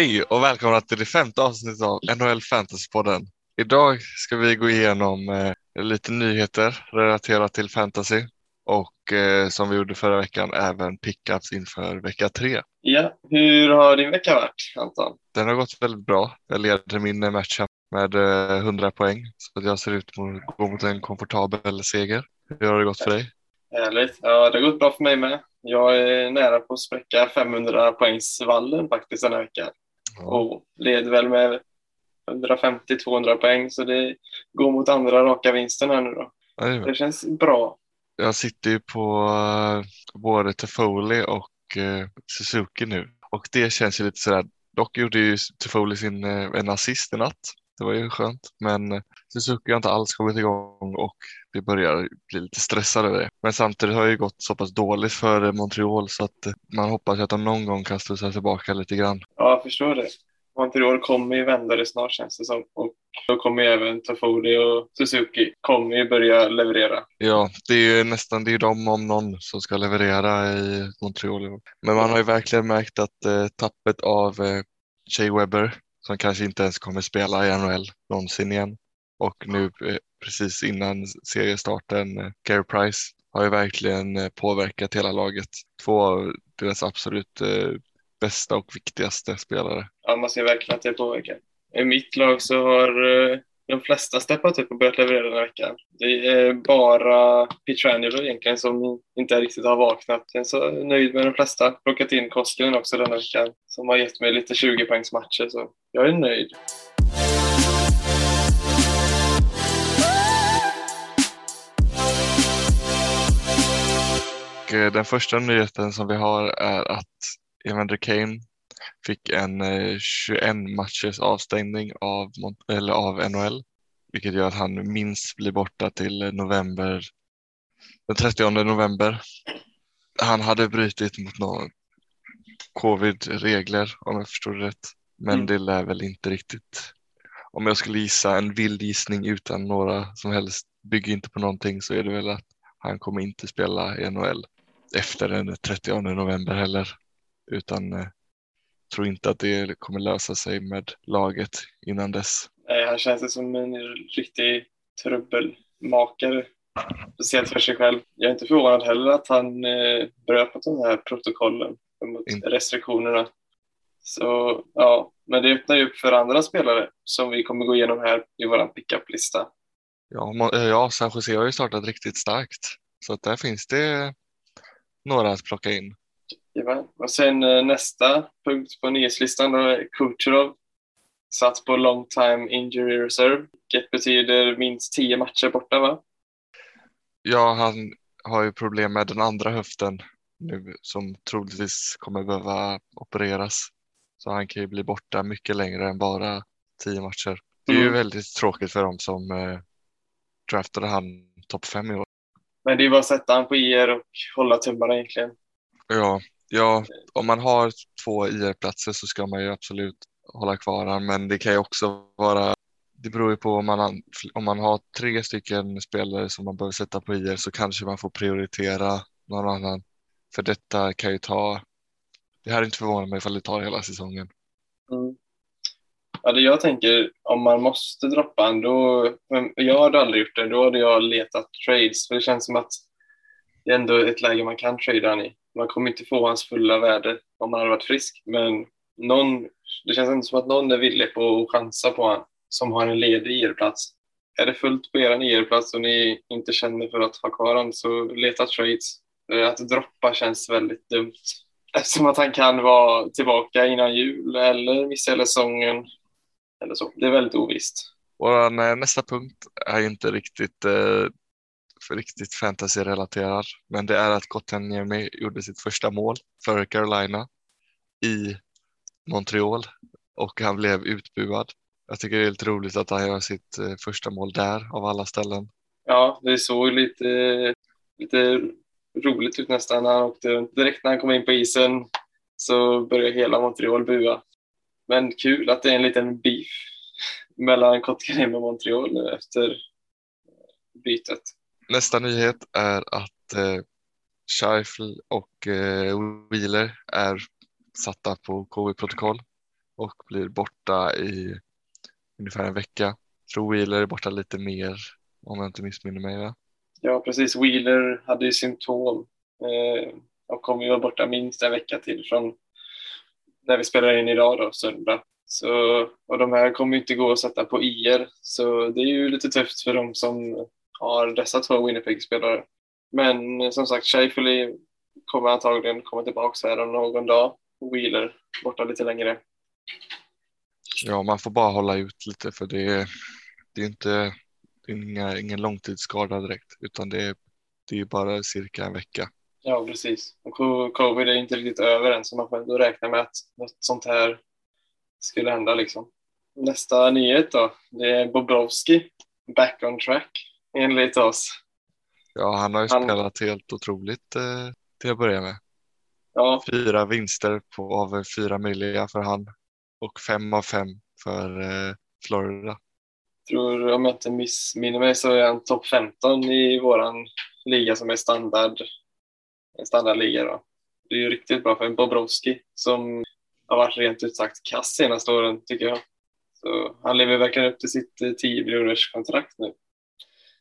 Hej och välkomna till det femte avsnittet av NHL Fantasypodden. Idag ska vi gå igenom eh, lite nyheter relaterat till fantasy och eh, som vi gjorde förra veckan även pickups inför vecka tre. Ja, hur har din vecka varit Anton? Den har gått väldigt bra. Jag leder min matchup med eh, 100 poäng så att jag ser ut att gå mot en komfortabel seger. Hur har det gått för dig? Härligt. Ja, det har gått bra för mig med. Jag är nära på att spräcka 500 poängsvallen faktiskt den här veckan. Och leder väl med 150-200 poäng så det går mot andra raka vinsten här nu då. Det känns bra. Jag sitter ju på eh, både Toffoli och eh, Suzuki nu och det känns ju lite sådär. Dock gjorde ju Toffoli sin eh, en assist i natt. Det var ju skönt, men Suzuki har inte alls kommit igång och vi börjar bli lite stressade över det. Men samtidigt har det ju gått så pass dåligt för Montreal så att man hoppas att de någon gång kan studsa tillbaka lite grann. Ja, jag förstår det. Montreal kommer ju vända det snart känns det som. Och då kommer ju även Toffoli och Suzuki kommer ju börja leverera. Ja, det är ju nästan det är de om någon som ska leverera i Montreal. Men man har ju verkligen märkt att eh, tappet av eh, Shea Weber som kanske inte ens kommer spela i NHL någonsin igen och nu eh, precis innan seriestarten eh, Gary Price har ju verkligen eh, påverkat hela laget. Två av deras absolut eh, bästa och viktigaste spelare. Ja, man ser verkligen att det påverkar. I mitt lag så har eh, de flesta steppat upp och börjat leverera den här veckan. Det är bara Pietrangelo egentligen som inte riktigt har vaknat. Sen så är jag nöjd med de flesta. Plockat in Koskinen också den här veckan som har gett mig lite 20 poängs matcher så jag är nöjd. Och eh, den första nyheten som vi har är att Evander Kane fick en eh, 21 matchers avstängning av, Mont- eller av NHL, vilket gör att han minst blir borta till november, den 30 november. Han hade brutit mot några covid-regler om jag förstår det rätt, men Mm. det lär väl inte riktigt. Om jag skulle gissa en vild gissning utan några som helst, bygger inte på någonting så är det väl att han kommer inte spela i NHL efter den 30 november heller. Utan eh, tror inte att det kommer lösa sig med laget innan dess. Nej, han känns som en riktig trubbelmakare. Speciellt för sig själv. Jag är inte förvånad heller att han eh, bröt mot de här protokollen, mot Inte. restriktionerna. Så ja, men det öppnar ju upp för andra spelare som vi kommer gå igenom här i vår pickup-lista. Ja, eh, ja San Jose har ju startat riktigt starkt. Så att där finns det några att plocka in. Jajamän. Och sen eh, nästa punkt på nyhetslistan då är Kucherov. Satt på long time injury reserve, vilket betyder minst tio matcher borta va? Ja, han har ju problem med den andra höften nu som troligtvis kommer behöva opereras. Så han kan ju bli borta mycket längre än bara tio matcher. Det är ju Mm. väldigt tråkigt för dem som eh, draftade han topp fem i år. Men det är bara att sätta han på IR och hålla tummarna egentligen. Ja, ja, om man har två IR-platser så ska man ju absolut hålla kvar han, men det kan ju också vara, det beror ju på om man, om man har tre stycken spelare som man behöver sätta på IR så kanske man får prioritera någon annan. För detta kan ju ta, det här är inte förvånande mig ifall det tar hela säsongen. Mm. Ja, det jag tänker, om man måste droppa en, då, jag hade aldrig gjort det, då hade jag letat trades, för det känns som att det är ändå ett läge man kan trada han i. Man kommer inte få hans fulla värde om han hade varit frisk, men någon, det känns inte som att någon är villig på att chansa på honom som har en ledig e IR-plats. Är det fullt på er e IR-plats och ni inte känner för att ha kvar honom så leta trades. Eh, att droppa känns väldigt dumt. Eftersom att han kan vara tillbaka innan jul eller missa hela säsongen. Eller så. Det är väldigt ovisst. Vår eh, nästa punkt är inte riktigt, eh, riktigt fantasy-relaterad, men det är att Kotkaniemi gjorde sitt första mål för Carolina i Montreal och han blev utbuad. Jag tycker det är lite roligt att han gör sitt eh, första mål där av alla ställen. Ja, det såg lite, lite roligt ut nästan när han åkte. Direkt när han kom in på isen så började hela Montreal bua. Men kul att det är en liten beef mellan Kotkaniemi och Montreal nu efter bytet. Nästa nyhet är att eh, Scheifel och eh, Wheeler är satta på covid-protokoll och blir borta i ungefär en vecka. Jag tror Wheeler är borta lite mer om jag inte missminner mig. Va? Ja, precis. Wheeler hade ju symptom eh, och kommer ju vara borta minst en vecka till från när vi spelar in idag då, söndag. Så, och de här kommer inte gå att sätta på IR, så det är ju lite tufft för dem som har dessa två Winnipeg-spelare. Men eh, som sagt, Scheifele kommer antagligen komma tillbaka här om någon dag. Wheeler borta lite längre. Ja, man får bara hålla ut lite för det är, det är inte det är inga, ingen långtidsskada direkt, utan det är, det är bara cirka en vecka. Ja, precis. Och covid är inte riktigt över än, så man får ändå räkna med att något sånt här skulle hända. Liksom. Nästa nyhet då, det är Bobrovski, back on track enligt oss. Ja, han har ju han... spelat helt otroligt eh, till att börja med. Ja. Fyra vinster på, av fyra möjliga för han och fem av fem för eh, Florida. Tror, om jag inte missminner mig, så är han topp 15 i våran liga som är standard, en standardliga. Då. Det är ju riktigt bra för en Bobrovski som har varit rent ut sagt kass senaste åren tycker jag. Så han lever verkligen upp till sitt 10 miljoners kontrakt nu.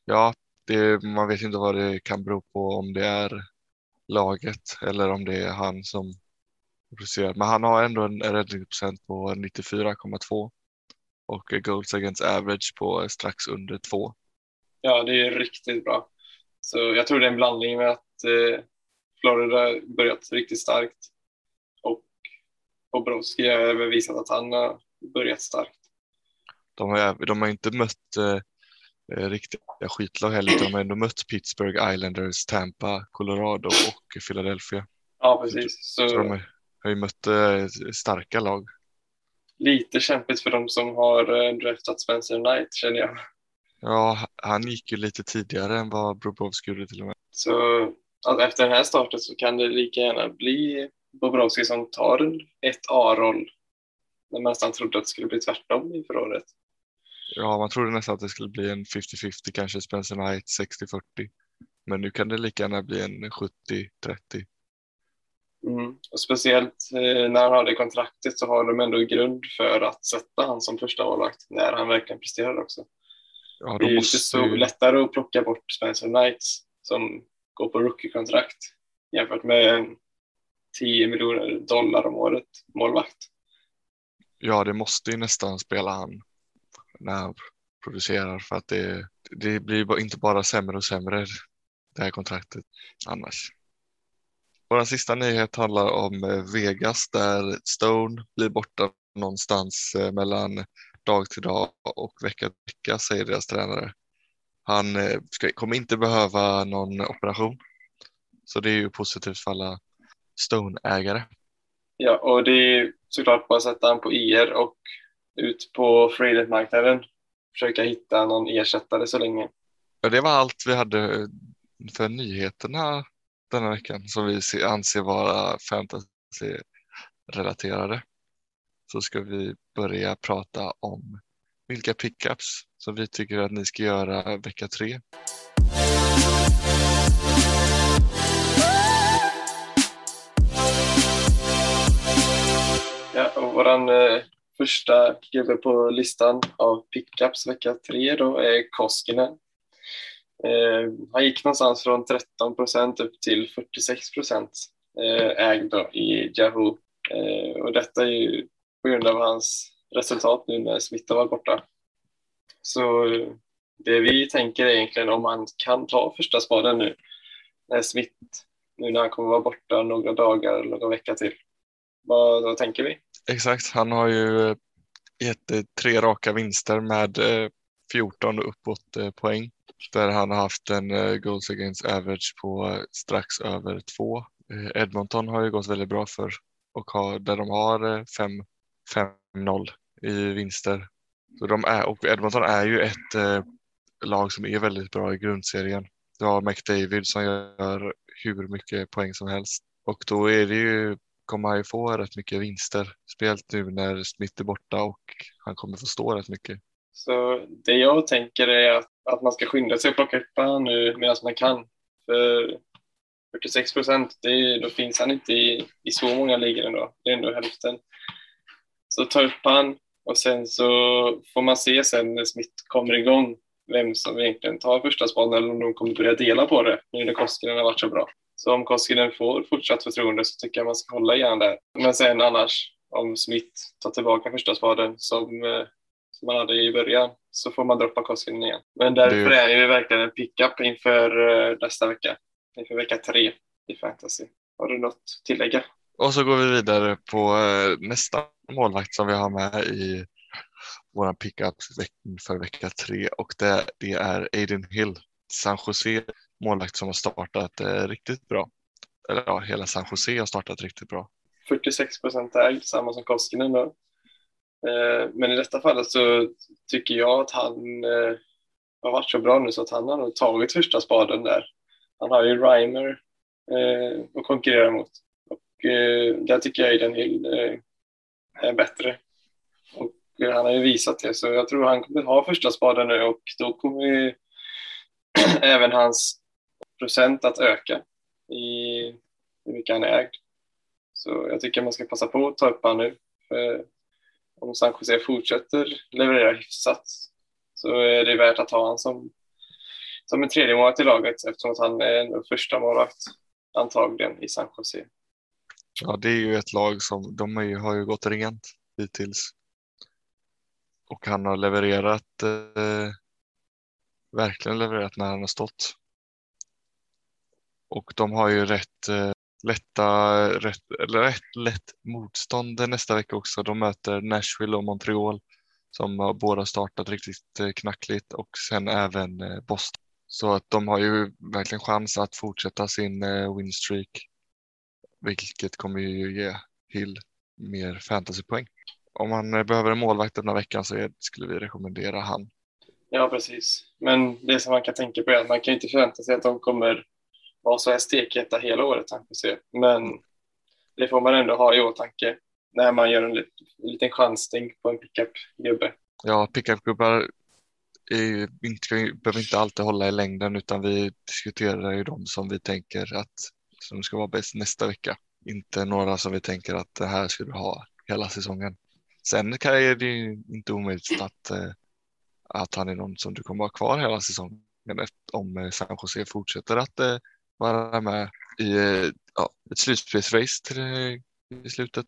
Ja, det, man vet inte vad det kan bero på om det är laget eller om det är han som producerar. Men han har ändå en räddningsprocent på 94,2 och goals against average på strax under 2. Ja, det är riktigt bra. Så jag tror det är en blandning med att eh, Florida börjat riktigt starkt och Bobrovski har även visat att han har börjat starkt. De har, de har inte mött eh, riktiga skitlag heller, de har ändå mött Pittsburgh Islanders, Tampa, Colorado och Philadelphia. Ja, precis. Så, så de har ju mött eh, starka lag. Lite kämpigt för de som har eh, draftat Spencer Knight känner jag. Ja, han gick ju lite tidigare än vad Bobrovski gjorde till och med. Så alltså, efter den här starten så kan det lika gärna bli Bobrovski som tar ett A-roll när man nästan trodde att det skulle bli tvärtom i förra året. Ja, man trodde nästan att det skulle bli en 50-50, kanske Spencer Knight 60-40. Men nu kan det lika gärna bli en 70-30. Mm. Och speciellt eh, när han har det kontraktet så har de ändå grund för att sätta han som första målvakt när han verkligen presterar också. Ja, det är måste... inte så lättare att plocka bort Spencer Knights som går på rookie-kontrakt jämfört med en 10 miljoner dollar om året målvakt. Ja, det måste ju nästan spela han när han producerar för att det, det blir inte bara sämre och sämre det här kontraktet annars. Vår sista nyhet handlar om eh, Vegas där Stone blir borta någonstans eh, mellan dag till dag och vecka till vecka säger deras tränare. Han eh, ska, kommer inte behöva någon operation. Så det är ju positivt för alla Stone-ägare. Ja, och det är såklart bara att sätta han på IR och ut på freelet-marknaden. Försöka hitta någon ersättare så länge. Ja, det var allt vi hade för nyheterna denna veckan som vi anser vara fantasy-relaterade så ska vi börja prata om vilka pickups som vi tycker att ni ska göra vecka tre. Ja, och våran eh, första gubbe på listan av pickups vecka tre då är Koskinen Eh, han gick någonstans från 13 procent upp till 46 procent eh, ägd i Yahoo. Eh, och detta är ju på grund av hans resultat nu när Smith har varit borta. Så eh, det vi tänker är egentligen om han kan ta första spaden nu när Smith, nu när han kommer vara borta några dagar eller någon vecka till. Vad, vad tänker vi? Exakt, han har ju eh, gett tre raka vinster med eh, 14 uppåt eh, poäng där han har haft en goals against average på strax över två. Edmonton har ju gått väldigt bra för och har, där de har 5-0 i vinster. Så de är, och Edmonton är ju ett lag som är väldigt bra i grundserien. Du har McDavid som gör hur mycket poäng som helst och då är det ju kommer han ju få rätt mycket vinster. Speciellt nu när Smith är borta och han kommer få stå rätt mycket. Så det jag tänker är att, att man ska skynda sig och plocka upp honom nu medan man kan. För 46 procent, då finns han inte i, i så många ligor ändå. Det är ändå hälften. Så Så ta upp han och sen så får man se sen när Smith kommer igång vem som egentligen tar första spaden eller om de kommer börja dela på det nu när Koskinen har varit så bra. Så om Koskinen får fortsatt förtroende så tycker jag man ska hålla i han där. Men sen annars, om Smith tar tillbaka första spaden som, eh, som man hade i början så får man droppa Koskinen igen. Men därför Det- är ju verkligen en pickup inför eh, nästa vecka. Inför vecka tre i fantasy. Har du något att tillägga? Och så går vi vidare på eh, nästa målvakt som vi har med i våran pickup för vecka tre och det, det är Aiden Hill, San Jose målvakt som har startat eh, riktigt bra. Eller ja, hela San Jose har startat riktigt bra. 46 procent ägd, samma som Koskinen då. Eh, Men i detta fallet så tycker jag att han eh, har varit så bra nu så att han har nog tagit första spaden där. Han har ju Reimer eh, att konkurrera mot. Och eh, där tycker jag Aiden Hill eh, är bättre. Och eh, han har ju visat det, så jag tror han kommer ha första spaden nu och då kommer ju även hans procent att öka i hur mycket han är ägd. Så jag tycker man ska passa på att ta upp han nu. För om San Jose fortsätter leverera hyfsat så är det värt att ha han som, som en tredje målvakt i laget eftersom att han är en första målvakt antagligen i San Jose. Ja, det är ju ett lag som de är ju, har ju gått rent hittills. Och han har levererat, eh, verkligen levererat när han har stått. Och de har ju rätt eh, lätta, rätt, eller rätt lätt motstånd nästa vecka också. De möter Nashville och Montreal som har båda startat riktigt eh, knackligt och sen även eh, Boston. Så att de har ju verkligen chans att fortsätta sin eh, winstreak vilket kommer ju ge Hill mer fantasypoäng. Om man behöver en målvakt den här veckan så skulle vi rekommendera han. Ja, precis. Men det som man kan tänka på är att man kan ju inte förvänta sig att de kommer vara så här stekheta hela året, San Jose. Men det får man ändå ha i åtanke när man gör en, lit, en liten chansning på en pickup-gubbe. Ja, pickup-gubbar inte, behöver inte alltid hålla i längden utan vi diskuterar ju de som vi tänker att som ska vara bäst nästa vecka. Inte några som vi tänker att det här ska du ha hela säsongen. Sen kan är det ju inte omöjligt att, eh, att han är någon som du kommer ha kvar hela säsongen om eh, San Jose fortsätter att eh, vara med i ja, ett slutspelsrace till, eh, i slutet.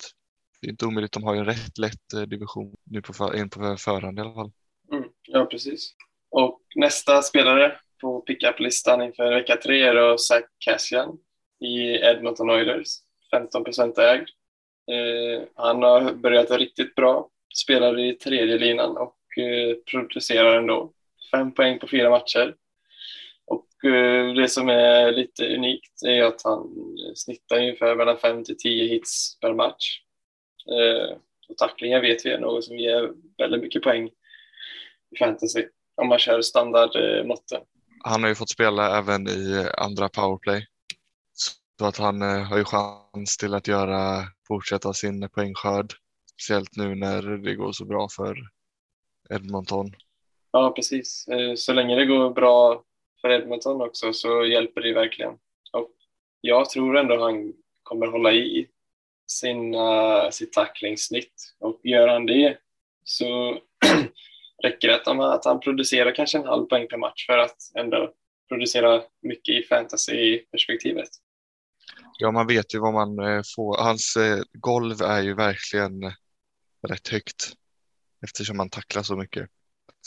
Det är inte omöjligt, de har ju en rätt lätt eh, division nu på, för, in på förhand i alla fall. Mm, ja, precis. Och nästa spelare på pickup-listan inför vecka tre är då Zach Cassian i Edmonton Oilers. 15 procent ägd. Eh, han har börjat riktigt bra. Spelar i tredje linan och eh, producerar ändå. Fem poäng på fyra matcher. Eh, det som är lite unikt är att han snittar ungefär mellan 5 till 10 hits per match. Eh, och tacklingar vet vi är något som ger väldigt mycket poäng i fantasy om man kör standardmåtten. Han har ju fått spela även i andra powerplay. Så att han eh, har ju chans till att göra, fortsätta sin poängskörd. Speciellt nu när det går så bra för Edmonton. Ja, precis. Eh, Så länge det går bra för Edmonton också så hjälper det verkligen. Och jag tror ändå han kommer hålla i sina, eh, sitt tacklingssnitt. Och gör han det så räcker det att han, att han producerar kanske en halv poäng per match för att ändå producera mycket i fantasy-perspektivet. Ja, man vet ju vad man eh, får. Hans eh, golv är ju verkligen rätt högt eftersom han tacklar så mycket.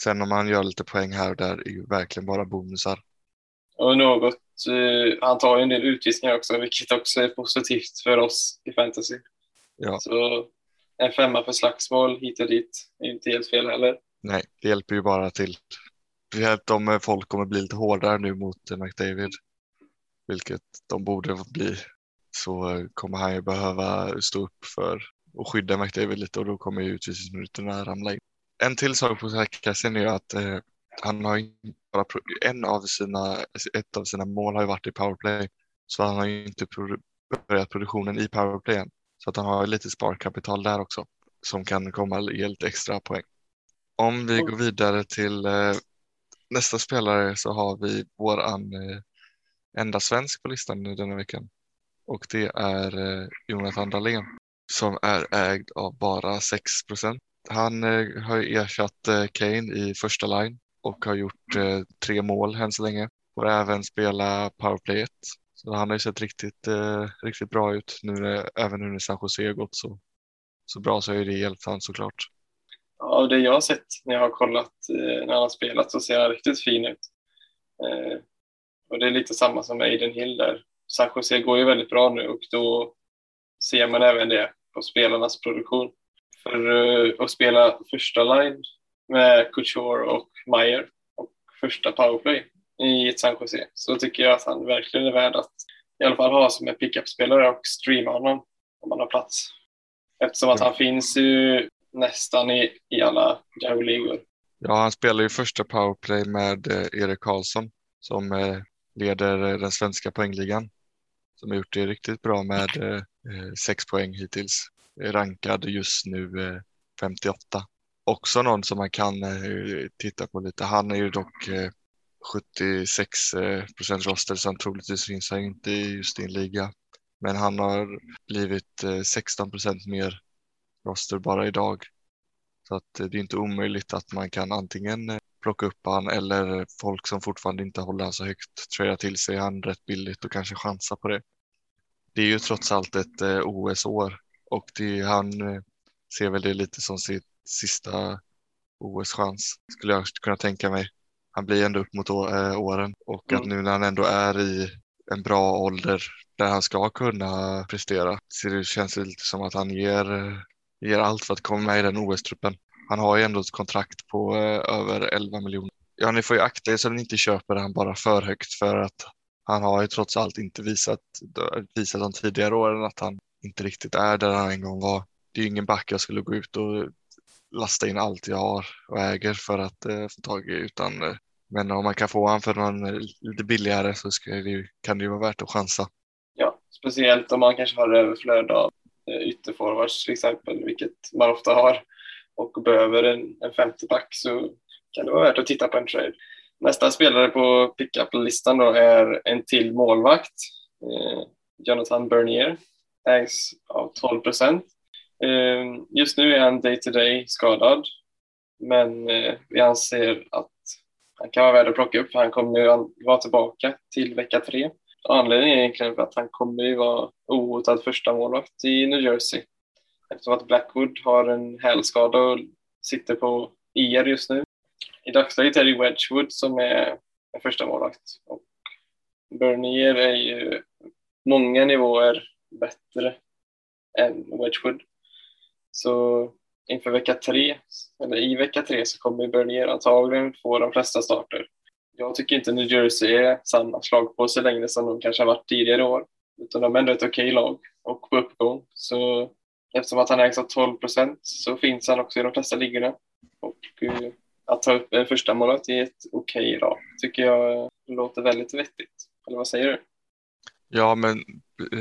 Sen om han gör lite poäng här och där är ju verkligen bara bonusar. Och något, eh, han tar ju en del utvisningar också, vilket också är positivt för oss i fantasy. Ja. Så en femma för slagsmål hit och dit är inte helt fel heller. Nej, det hjälper ju bara till. Speciellt om eh, folk kommer bli lite hårdare nu mot eh, McDavid, vilket de borde bli, så eh, kommer han ju behöva stå upp för och skydda McDavid lite och då kommer ju utvisningsminuterna ramla in. En till sak på Kassin är att eh, han har ju bara en av sina, ett av sina mål har ju varit i powerplay, så han har ju inte pro- börjat produktionen i powerplayen. Så att han har lite sparkapital där också som kan komma och ge lite extra poäng. Om vi går vidare till eh, nästa spelare så har vi våran eh, enda svensk på listan denna veckan och det är eh, Jonathan Dahlén. som är ägd av bara 6 procent. Han eh, har ersatt eh, Kane i första line och har gjort eh, tre mål än så länge. Får även spela powerplayet. Så han har ju sett riktigt, riktigt bra ut nu, även nu när San Jose har gått så, så bra så har det hjälpt han såklart. Av det jag har sett när jag har kollat när han har spelat så ser han riktigt fin ut. Och det är lite samma som Aiden Hill där. San Jose går ju väldigt bra nu och då ser man även det på spelarnas produktion. För uh, att spela första line med Couture och Meyer och första powerplay i ett San Jose så tycker jag att han verkligen är värd att i alla fall ha som en pickup-spelare och streama honom om man har plats. Eftersom att han finns ju nästan i, i alla Yahoo-ligor. Ja, han spelar ju första powerplay med eh, Erik Karlsson som eh, leder eh, den svenska poängligan. Som har gjort det riktigt bra med eh, eh sex poäng hittills. Är rankad just nu eh, 58. Också någon som man kan eh, titta på lite. Han är ju dock eh, 76 procent roster så han troligtvis finns han inte i just din liga. Men han har blivit 16 procent mer roster bara idag. Så att det är inte omöjligt att man kan antingen plocka upp han eller folk som fortfarande inte håller han så högt Tröja till sig han rätt billigt och kanske chansa på det. Det är ju trots allt ett OS-år och det, han eh, ser väl det lite som sitt sista OS-chans skulle jag kunna tänka mig. Han blir ändå upp mot eh, åren och mm. att nu när han ändå är i en bra ålder där han ska kunna prestera så det känns lite som att han ger, ger allt för att komma med i den OS-truppen. Han har ju ändå ett kontrakt på eh, över 11 miljoner. Ja, ni får ju akta er så att ni inte köper han bara för högt för att han har ju trots allt inte visat, visat de tidigare åren att han inte riktigt är där han en gång var. Det är ju ingen back jag skulle gå ut och lasta in allt jag har och äger för att eh, få tag i utan eh, men om man kan få han för någon lite billigare så det, kan det ju vara värt att chansa. Ja, speciellt om man kanske har överflöd av eh, ytterforwards till exempel, vilket man ofta har och behöver en, en femte back så kan det vara värt att titta på en trade. Nästa spelare på pickup-listan då är en till målvakt, eh, Jonathan Bernier, ägs av 12 procent. Ehm, just nu är han day-to-day skadad, men eh, vi anser att han kan vara värd att plocka upp för han kommer ju vara tillbaka till vecka tre. Anledningen är egentligen för att han kommer ju vara ohotad första målvakt i New Jersey eftersom att Blackwood har en hälskada och sitter på IR just nu. I dagsläget är det Wedgwood som är en första målvakt och Bernier är ju många nivåer bättre än Wedgwood. Så inför vecka tre, eller i vecka tre så kommer Bernier antagligen få de flesta starter. Jag tycker inte New Jersey är samma slagpåse längre som de kanske har varit tidigare år. Utan de är ändå ett okej lag och på uppgång. Så Eftersom att han ägs av 12 procent så finns han också i de flesta ligorna. Och eh, att ta upp en första målet i ett okej okay tycker jag låter väldigt vettigt. Eller vad säger du? Ja, men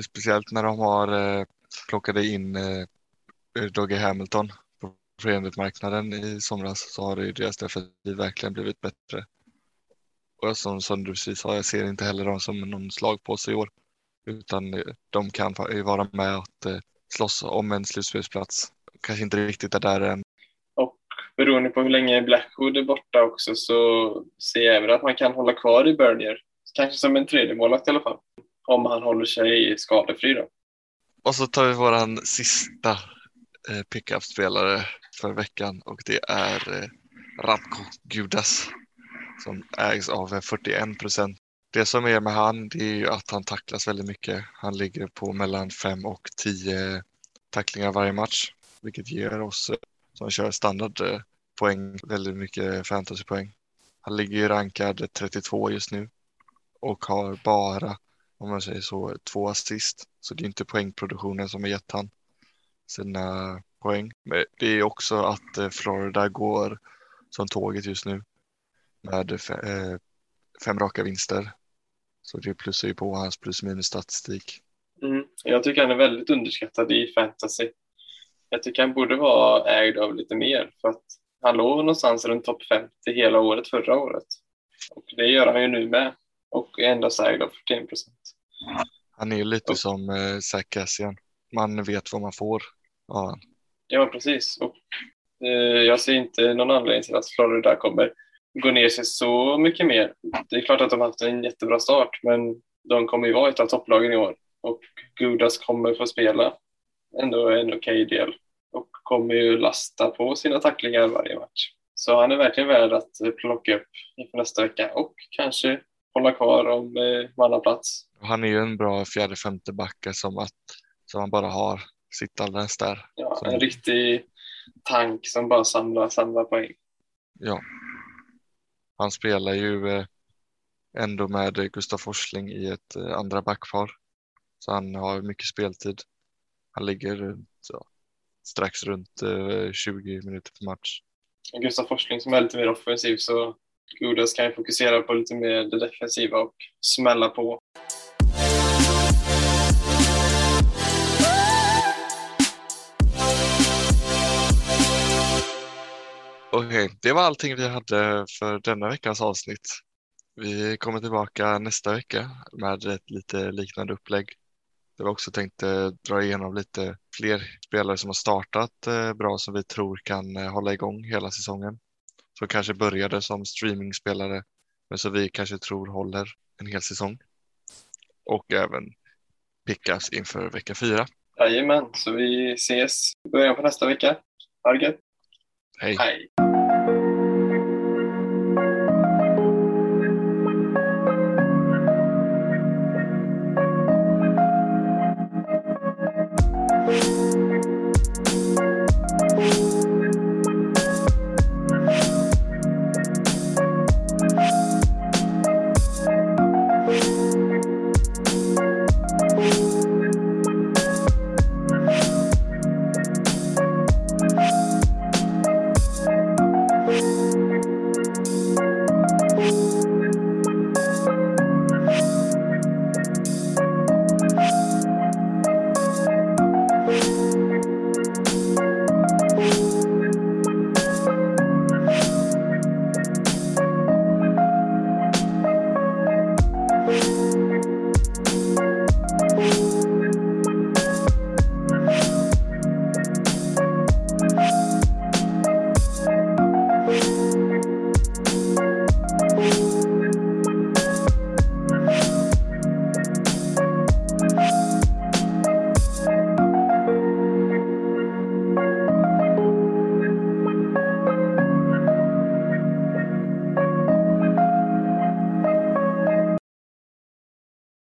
speciellt när de har eh, plockade in eh, eh Dogge Hamilton på marknaden i somras så har det deras defensiv verkligen blivit bättre. Och som, som du precis sa, jag ser inte heller dem som någon slagpåse i år. Utan eh, de kan vara med att eh, slåss om en slutspelsplats. Kanske inte riktigt är där än. Och beroende på hur länge Blackwood är borta också så ser jag även att man kan hålla kvar i Bernier. Kanske som en tredje målvakt i alla fall. Om han håller sig skadefri då. Och så tar vi våran sista eh, pickup-spelare för veckan och det är eh, Radko Gudas som ägs av eh, 41 procent det som är med han det är ju att han tacklas väldigt mycket. Han ligger på mellan 5 och 10 tacklingar varje match, vilket ger oss eh, som kör standardpoäng eh, väldigt mycket fantasypoäng. Han ligger ju rankad 32 just nu och har bara, om man säger så, två assist. Så det är inte poängproduktionen som har gett han sina poäng. Men det är också att eh, Florida går som tåget just nu med eh, fem raka vinster så det plussar ju på hans plus minus statistik. Mm. Jag tycker han är väldigt underskattad i fantasy. Jag tycker han borde vara ägd av lite mer för att han låg någonstans runt topp 50 hela året förra året. Och det gör han ju nu med och endast ägd av 41 procent. Han är ju lite och. som eh, Zach Cassian. Man vet vad man får Ja, Ja, precis. Och, eh, jag ser inte någon anledning till att Florida kommer gå ner sig så mycket mer. Det är klart att de har haft en jättebra start, men de kommer ju vara ett av topplagen i år och Gudas kommer få spela ändå en okej del och kommer ju lasta på sina tacklingar varje match. Så han är verkligen värd att plocka upp inför nästa vecka och kanske hålla kvar om eh, plats. han är ju en bra fjärde femte backe som att som han bara har sitt alldeles där. Ja, Som- en riktig tank som bara samlar, samlar poäng. Ja. Han spelar ju eh, ändå med Gustav Forsling i ett eh, andra backpar. Så han har mycket speltid. Han ligger runt, ja, strax runt eh, 20 minuter per match. Gustav Forsling som är lite mer offensiv så Gudas kan ju fokusera på lite mer det defensiva och smälla på. Okej, det var allting vi hade för denna veckans avsnitt. Vi kommer tillbaka nästa vecka med ett lite liknande upplägg. Det var också tänkt eh, dra igenom lite fler spelare som har startat eh, bra som vi tror kan eh, hålla igång hela säsongen. Som kanske började som streamingspelare men som vi kanske tror håller en hel säsong. Och även pickas inför vecka fyra. Jajamän, så vi ses i början på nästa vecka. Ha det gött. Hej! Hej!